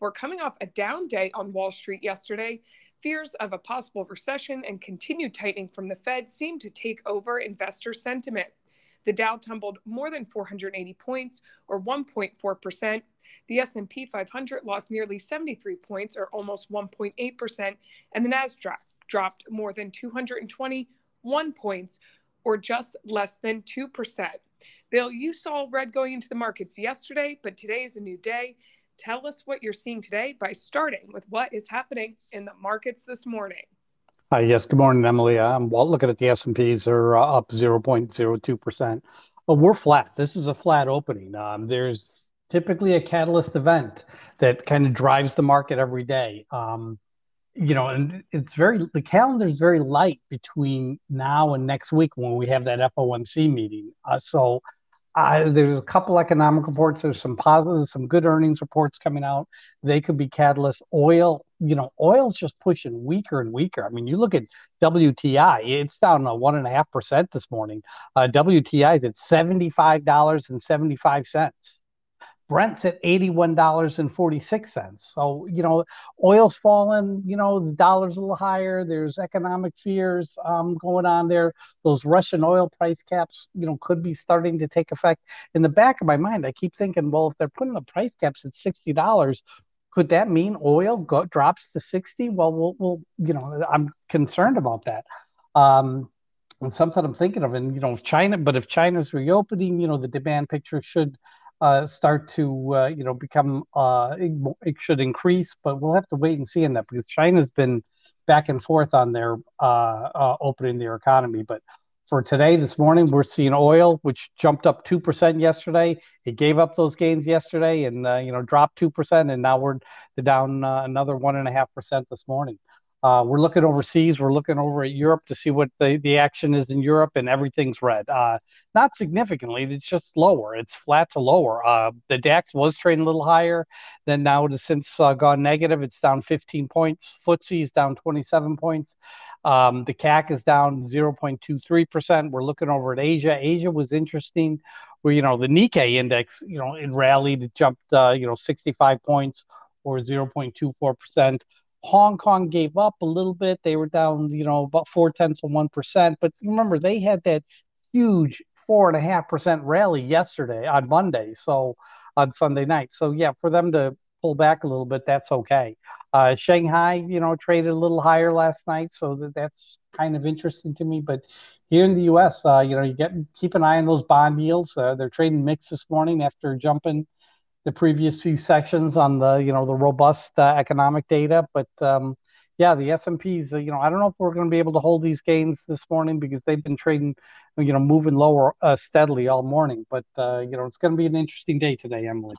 We're coming off a down day on Wall Street yesterday. Fears of a possible recession and continued tightening from the Fed seem to take over investor sentiment. The Dow tumbled more than 480 points or 1.4%. The S&P 500 lost nearly 73 points or almost 1.8% and the Nasdaq dropped more than 221 points or just less than 2%. Bill, you saw red going into the markets yesterday, but today is a new day tell us what you're seeing today by starting with what is happening in the markets this morning. Hi, yes, good morning, Emily. I'm well, looking at the S&Ps are uh, up 0.02%. Well, we're flat. This is a flat opening. Um, there's typically a catalyst event that kind of drives the market every day. Um, you know, and it's very the calendar is very light between now and next week when we have that FOMC meeting. Uh, so there's a couple economic reports. There's some positive, some good earnings reports coming out. They could be catalysts. Oil, you know, oil's just pushing weaker and weaker. I mean, you look at WTI; it's down a one and a half percent this morning. Uh, WTI is at seventy five dollars and seventy five cents. Brent's at $81.46. So, you know, oil's fallen, you know, the dollar's a little higher. There's economic fears um, going on there. Those Russian oil price caps, you know, could be starting to take effect. In the back of my mind, I keep thinking, well, if they're putting the price caps at $60, could that mean oil go, drops to 60? Well, we'll, we'll, you know, I'm concerned about that. Um, and something I'm thinking of, and you know, China, but if China's reopening, you know, the demand picture should uh, start to uh, you know become uh, it, it, should increase, but we'll have to wait and see in that because China's been back and forth on their uh, uh, opening their economy. But for today, this morning, we're seeing oil, which jumped up two percent yesterday. It gave up those gains yesterday, and uh, you know dropped two percent, and now we're down another one and a half percent this morning. Uh, we're looking overseas. We're looking over at Europe to see what the, the action is in Europe, and everything's red. Uh, not significantly. It's just lower. It's flat to lower. Uh, the DAX was trading a little higher. Then now it has since uh, gone negative. It's down 15 points. FTSE is down 27 points. Um, the CAC is down 0.23%. We're looking over at Asia. Asia was interesting where, you know, the Nikkei index, you know, it rallied, it jumped, uh, you know, 65 points or 0.24%. Hong Kong gave up a little bit. They were down, you know, about four tenths of one percent. But remember, they had that huge four and a half percent rally yesterday on Monday, so on Sunday night. So yeah, for them to pull back a little bit, that's okay. Uh, Shanghai, you know, traded a little higher last night, so that that's kind of interesting to me. But here in the U.S., uh, you know, you get keep an eye on those bond yields. Uh, they're trading mixed this morning after jumping the previous few sections on the you know the robust uh, economic data but um, yeah the s&ps uh, you know i don't know if we're going to be able to hold these gains this morning because they've been trading you know moving lower uh, steadily all morning but uh, you know it's going to be an interesting day today emily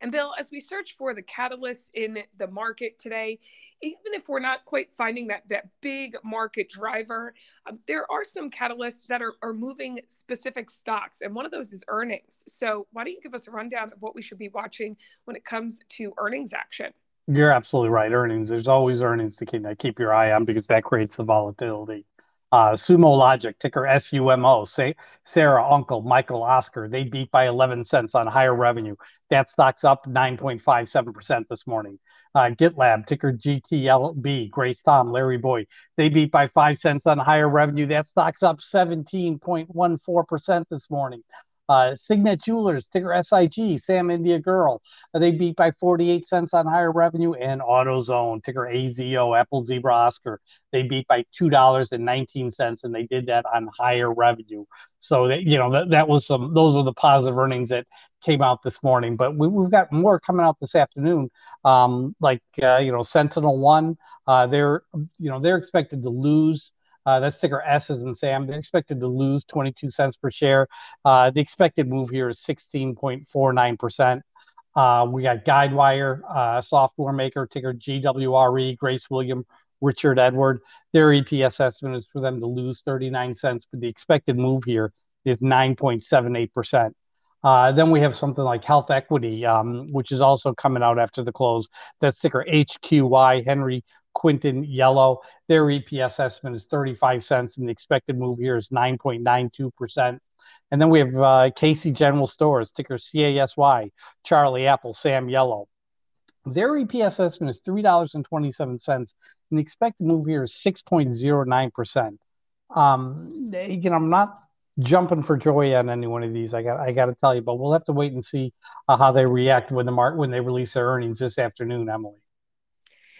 and Bill, as we search for the catalyst in the market today, even if we're not quite finding that that big market driver, um, there are some catalysts that are, are moving specific stocks, and one of those is earnings. So why don't you give us a rundown of what we should be watching when it comes to earnings action? You're absolutely right. Earnings. There's always earnings to keep, keep your eye on because that creates the volatility. Uh, Sumo Logic, ticker SUMO, say Sarah, Uncle, Michael, Oscar, they beat by 11 cents on higher revenue. That stock's up 9.57% this morning. Uh, GitLab, ticker GTLB, Grace Tom, Larry Boyd, they beat by 5 cents on higher revenue. That stock's up 17.14% this morning. Uh, Signet Jewelers, ticker SIG, Sam India Girl, uh, they beat by 48 cents on higher revenue. And AutoZone, ticker AZO, Apple Zebra Oscar, they beat by $2.19, and they did that on higher revenue. So, that, you know, that, that was some, those are the positive earnings that came out this morning. But we, have got more coming out this afternoon, um, like, uh, you know, Sentinel One. Uh, they're, you know, they're expected to lose uh, that's ticker S as in Sam. They're expected to lose 22 cents per share. Uh, the expected move here is 16.49%. Uh, we got Guidewire, uh, software maker, ticker GWRE, Grace William, Richard Edward. Their EPS estimate is for them to lose 39 cents, but the expected move here is 9.78%. Uh, then we have something like Health Equity, um, which is also coming out after the close. That's ticker HQY, Henry Quinton Yellow. Their EPS estimate is 35 cents, and the expected move here is 9.92%. And then we have uh, Casey General Stores, ticker CASY, Charlie Apple, Sam Yellow. Their EPS estimate is $3.27, and the expected move here is 6.09%. Um, you know, I'm not jumping for joy on any one of these. I got I got to tell you, but we'll have to wait and see uh, how they react when the mark when they release their earnings this afternoon, Emily.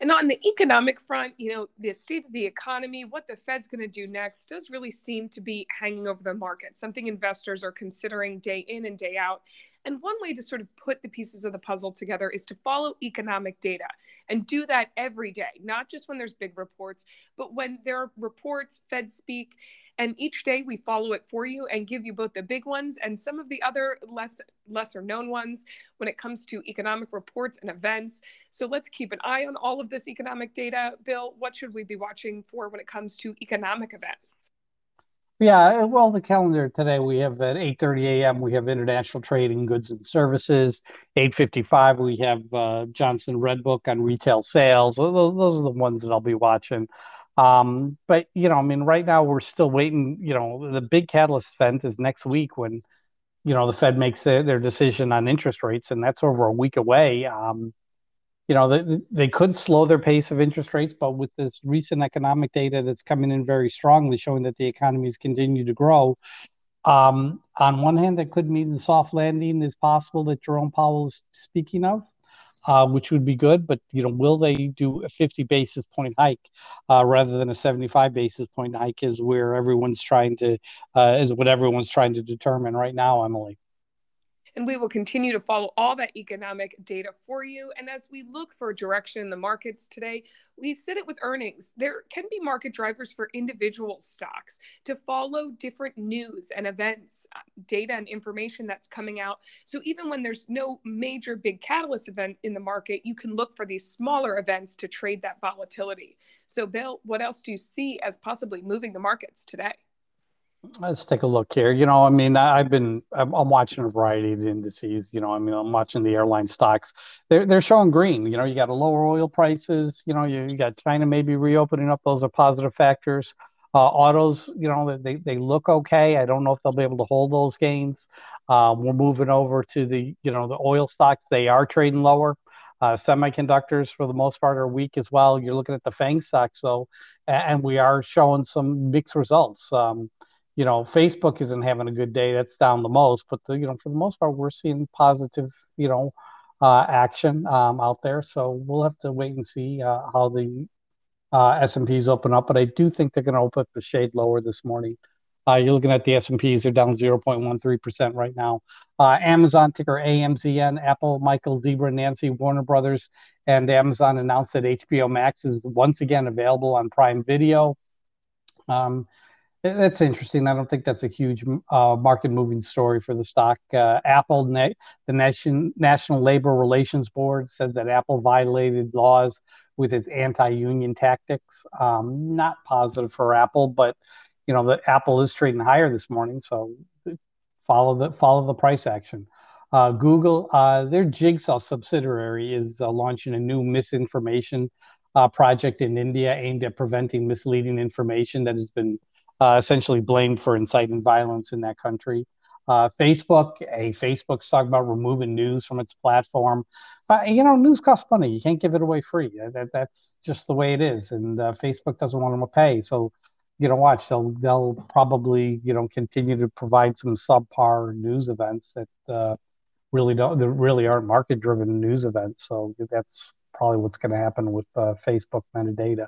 And on the economic front, you know, the state of the economy, what the Fed's going to do next does really seem to be hanging over the market, something investors are considering day in and day out. And one way to sort of put the pieces of the puzzle together is to follow economic data and do that every day, not just when there's big reports, but when there are reports, Fed speak, and each day we follow it for you and give you both the big ones and some of the other less lesser known ones when it comes to economic reports and events. So let's keep an eye on all of this economic data. Bill, what should we be watching for when it comes to economic events? Yeah, well, the calendar today we have at 8:30 a.m. we have international trade trading goods and services. 8:55 we have uh, Johnson Redbook on retail sales. Those, those are the ones that I'll be watching. Um, but you know, I mean, right now we're still waiting. You know, the big catalyst event is next week when you know the Fed makes their, their decision on interest rates, and that's over a week away. Um, you know, they, they could slow their pace of interest rates, but with this recent economic data that's coming in very strongly, showing that the economy is continuing to grow, um, on one hand, that could mean the soft landing is possible that Jerome Powell is speaking of uh, which would be good. But you know, will they do a 50 basis point hike uh, rather than a 75 basis point hike? Is where everyone's trying to uh, is what everyone's trying to determine right now, Emily. And we will continue to follow all that economic data for you. And as we look for direction in the markets today, we sit it with earnings. There can be market drivers for individual stocks to follow different news and events, uh, data and information that's coming out. So even when there's no major big catalyst event in the market, you can look for these smaller events to trade that volatility. So, Bill, what else do you see as possibly moving the markets today? Let's take a look here. You know, I mean, I've been I'm, I'm, watching a variety of indices. You know, I mean, I'm watching the airline stocks. They're they're showing green. You know, you got a lower oil prices. You know, you, you got China maybe reopening up. Those are positive factors. Uh, autos, you know, they they look okay. I don't know if they'll be able to hold those gains. Um, we're moving over to the you know the oil stocks. They are trading lower. Uh, semiconductors, for the most part, are weak as well. You're looking at the FANG stocks, so, and we are showing some mixed results. Um, you know, Facebook isn't having a good day. That's down the most, but the, you know, for the most part, we're seeing positive, you know, uh, action um, out there. So we'll have to wait and see uh, how the uh, S&Ps open up. But I do think they're going to open up a shade lower this morning. Uh, you're looking at the S&Ps; they're down 0.13 percent right now. Uh, Amazon ticker AMZN, Apple, Michael, Zebra, Nancy, Warner Brothers, and Amazon announced that HBO Max is once again available on Prime Video. Um, that's interesting. I don't think that's a huge uh, market moving story for the stock. Uh, Apple, the Nation, National Labor Relations Board said that Apple violated laws with its anti-union tactics. Um, not positive for Apple, but you know the Apple is trading higher this morning, so follow the follow the price action. Uh, Google, uh, their Jigsaw subsidiary is uh, launching a new misinformation uh, project in India aimed at preventing misleading information that has been uh, essentially blamed for inciting violence in that country. Uh, Facebook, a Facebook's talking about removing news from its platform. Uh, you know, news costs money. You can't give it away free. That, that's just the way it is. And uh, Facebook doesn't want them to pay. So, you know, watch. They'll they'll probably you know continue to provide some subpar news events that uh, really don't that really aren't market driven news events. So that's probably what's going to happen with uh, Facebook metadata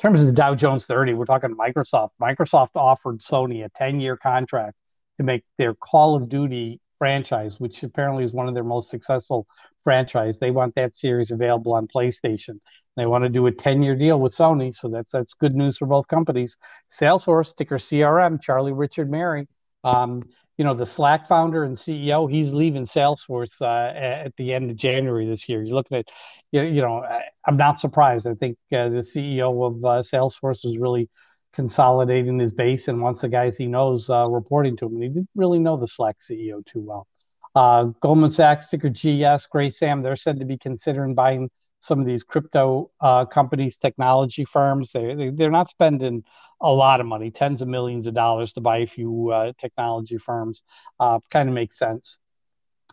terms of the Dow Jones 30, we're talking Microsoft. Microsoft offered Sony a 10 year contract to make their Call of Duty franchise, which apparently is one of their most successful franchise. They want that series available on PlayStation. They want to do a 10 year deal with Sony. So that's that's good news for both companies. Salesforce, ticker CRM, Charlie Richard Mary. Um, you know, the Slack founder and CEO, he's leaving Salesforce uh, at the end of January this year. You're looking at, you know, I'm not surprised. I think uh, the CEO of uh, Salesforce is really consolidating his base and wants the guys he knows uh, reporting to him. And he didn't really know the Slack CEO too well. Uh, Goldman Sachs, ticker GS, Gray Sam, they're said to be considering buying some of these crypto uh, companies, technology firms. They, they, are not spending a lot of money, tens of millions of dollars to buy a few uh, technology firms. Uh, kind of makes sense.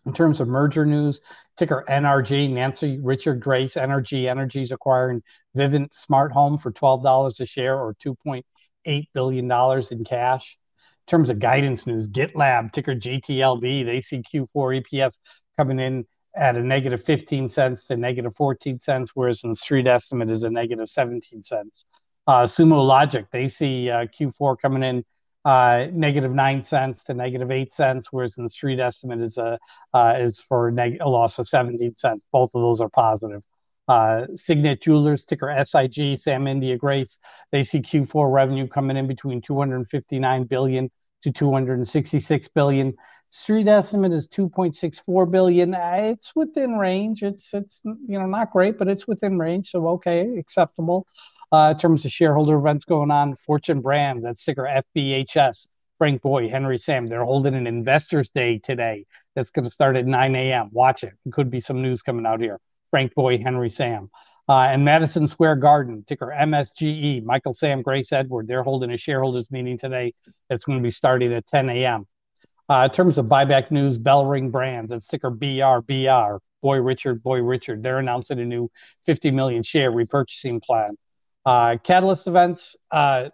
In terms of merger news, ticker NRG, Nancy Richard Grace, Energy is acquiring Vivint Smart Home for $12 a share or $2.8 billion in cash. In terms of guidance news, GitLab, ticker GTLB, they see Q4 EPS coming in at a negative 15 cents to negative 14 cents, whereas in the street estimate is a negative 17 cents. Uh, Sumo Logic, they see uh, Q4 coming in uh, negative nine cents to negative eight cents, whereas in the street estimate is a uh, is for neg- a, loss of 17 cents. Both of those are positive. Uh, Signet Jewelers, ticker SIG, Sam India Grace, they see Q4 revenue coming in between 259 billion to 266 billion. Street estimate is 2.64 billion. Uh, it's within range. It's it's you know not great, but it's within range. So okay, acceptable. Uh, in terms of shareholder events going on, Fortune Brands, that's ticker FBHS. Frank Boy, Henry Sam, they're holding an investors day today. That's going to start at 9 a.m. Watch it. Could be some news coming out here. Frank Boy, Henry Sam. Uh, and Madison Square Garden, ticker MSGE, Michael Sam, Grace Edward, they're holding a shareholders meeting today. It's going to be starting at 10 a.m. Uh, in terms of buyback news, Bellring Brands, that's ticker BRBR. Boy Richard, Boy Richard, they're announcing a new 50 million share repurchasing plan. Uh, Catalyst events, uh,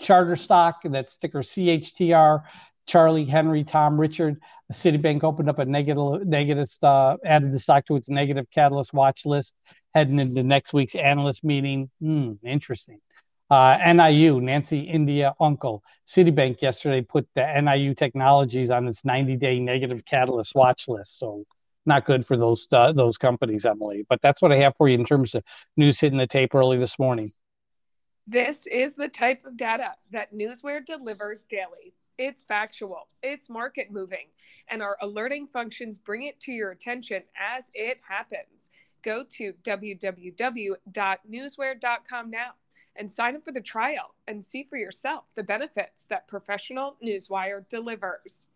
Charterstock, that's ticker CHTR. Charlie, Henry, Tom, Richard. Citibank opened up a negative, negative, uh, added the stock to its negative catalyst watch list heading into next week's analyst meeting. Hmm, interesting. Uh, NIU, Nancy India Uncle. Citibank yesterday put the NIU Technologies on its 90-day negative catalyst watch list. So not good for those uh, those companies, Emily. But that's what I have for you in terms of news hitting the tape early this morning. This is the type of data that Newsware delivers daily. It's factual, it's market moving, and our alerting functions bring it to your attention as it happens. Go to www.newsware.com now and sign up for the trial and see for yourself the benefits that professional Newsware delivers.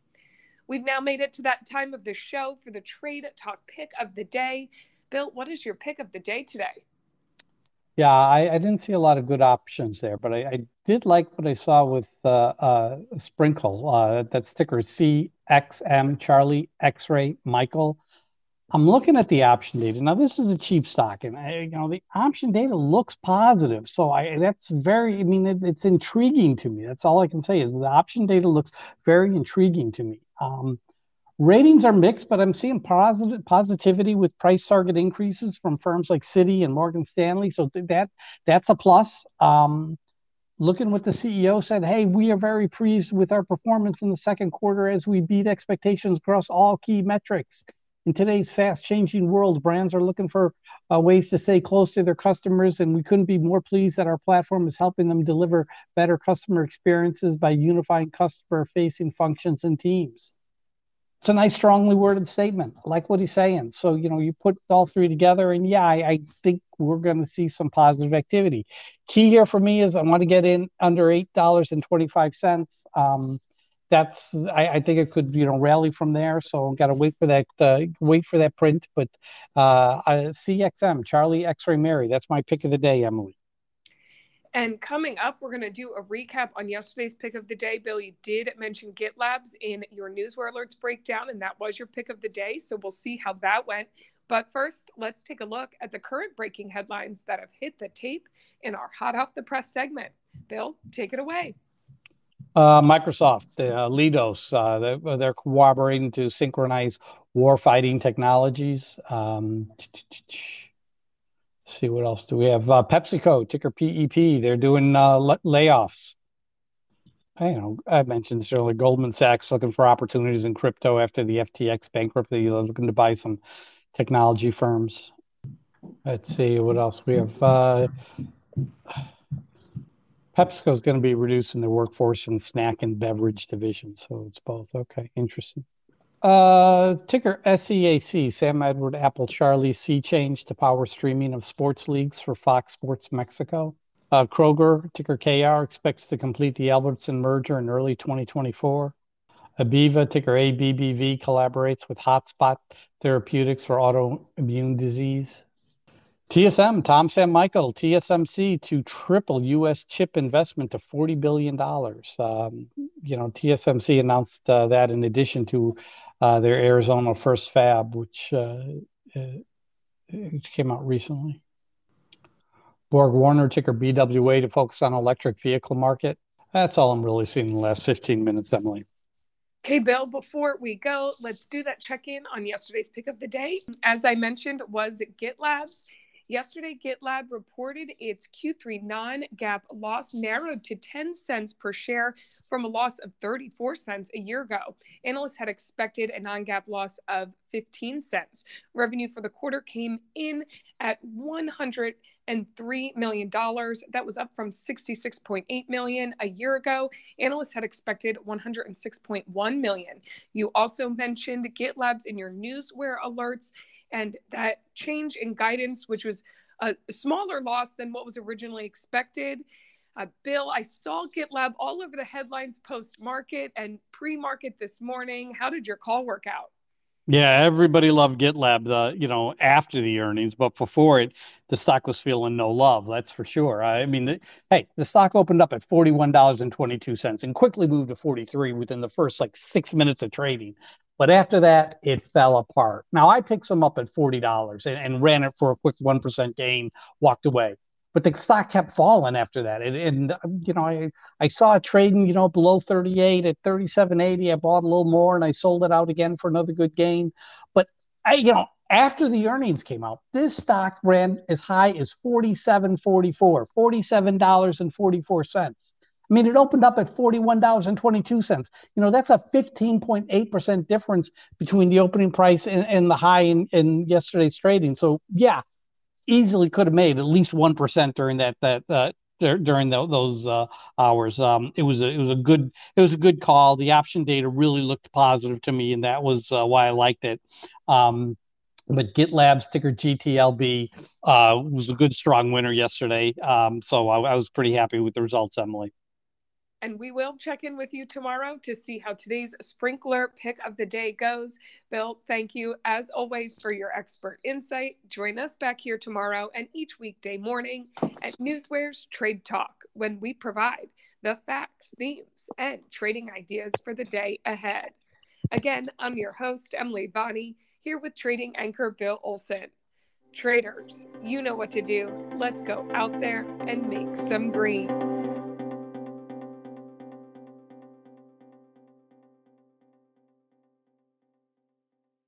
We've now made it to that time of the show for the trade talk pick of the day. Bill, what is your pick of the day today? Yeah, I, I didn't see a lot of good options there, but I, I did like what I saw with uh, uh, Sprinklr. Uh, that sticker CXM Charlie X-ray Michael. I'm looking at the option data. Now, this is a cheap stock, and I, you know the option data looks positive. So I that's very. I mean, it, it's intriguing to me. That's all I can say is the option data looks very intriguing to me. Um, ratings are mixed, but I'm seeing positive positivity with price target increases from firms like Citi and Morgan Stanley. So that that's a plus. Um, looking what the CEO said, hey, we are very pleased with our performance in the second quarter as we beat expectations across all key metrics in today's fast changing world, brands are looking for uh, ways to stay close to their customers, and we couldn't be more pleased that our platform is helping them deliver better customer experiences by unifying customer facing functions and teams. It's a nice, strongly worded statement. I like what he's saying. So, you know, you put all three together, and yeah, I, I think we're going to see some positive activity. Key here for me is I want to get in under $8.25. Um, that's I, I, think it could you know rally from there. So got to wait for that uh, wait for that print. But uh, CXM Charlie X-ray Mary. That's my pick of the day, Emily. And coming up, we're going to do a recap on yesterday's pick of the day. Bill, you did mention GitLabs in your Newsware Alerts breakdown, and that was your pick of the day. So we'll see how that went. But first, let's take a look at the current breaking headlines that have hit the tape in our hot off the press segment. Bill, take it away. Uh, Microsoft, uh, Leidos, uh, they're, they're, cooperating to synchronize warfighting technologies. Um, see what else do we have? Uh, PepsiCo, ticker PEP, they're doing uh, layoffs. I know I mentioned this earlier. Goldman Sachs looking for opportunities in crypto after the FTX bankruptcy. They're looking to buy some technology firms. Let's see what else we have. PepsiCo is going to be reducing their workforce in snack and beverage division. So it's both. Okay, interesting. Uh, ticker SEAC, Sam Edward Apple Charlie SeaChange to power streaming of sports leagues for Fox Sports Mexico. Uh, Kroger, ticker KR, expects to complete the Albertson merger in early 2024. AbbVie, ticker ABBV, collaborates with Hotspot Therapeutics for autoimmune disease. TSM, Tom San Michael, TSMC to triple U.S. chip investment to $40 billion. Um, you know, TSMC announced uh, that in addition to uh, their Arizona first fab, which, uh, uh which came out recently. Borg Warner, ticker BWA, to focus on electric vehicle market. That's all I'm really seeing in the last 15 minutes, Emily. Okay, Bill, before we go, let's do that check in on yesterday's pick of the day. As I mentioned, was GitLabs. Yesterday, GitLab reported its Q3 non GAAP loss narrowed to 10 cents per share from a loss of 34 cents a year ago. Analysts had expected a non GAAP loss of 15 cents. Revenue for the quarter came in at $103 million. That was up from 66.8 million a year ago. Analysts had expected 106.1 million. You also mentioned GitLabs in your newsware alerts and that change in guidance, which was a smaller loss than what was originally expected. Uh, Bill, I saw GitLab all over the headlines post market and pre market this morning. How did your call work out? Yeah, everybody loved GitLab, uh, you know, after the earnings, but before it, the stock was feeling no love. That's for sure. I mean, the, hey, the stock opened up at forty-one dollars and twenty-two cents and quickly moved to forty-three within the first like six minutes of trading. But after that, it fell apart. Now I picked some up at $40 and, and ran it for a quick 1% gain, walked away. But the stock kept falling after that. And, and you know, I, I saw it trading, you know, below 38 at 37.80. I bought a little more and I sold it out again for another good gain. But I, you know, after the earnings came out, this stock ran as high as 47.44, $47.44. I mean, it opened up at $41.22. You know, that's a 15.8% difference between the opening price and, and the high in, in, yesterday's trading. So, yeah, easily could have made at least 1% during that, that, uh, during the, those uh, hours. Um, it was a, it was a good it was a good call. The option data really looked positive to me, and that was uh, why I liked it. Um, but GitLab's ticker GTLB uh, was a good strong winner yesterday. Um, so I, I was pretty happy with the results, Emily. And we will check in with you tomorrow to see how today's Sprinklr pick of the day goes. Bill, thank you as always for your expert insight. Join us back here tomorrow and each weekday morning at Newsware's Trade Talk when we provide the facts, themes, and trading ideas for the day ahead. Again, I'm your host, Emily Bonney, here with trading anchor Bill Olson. Traders, you know what to do. Let's go out there and make some green.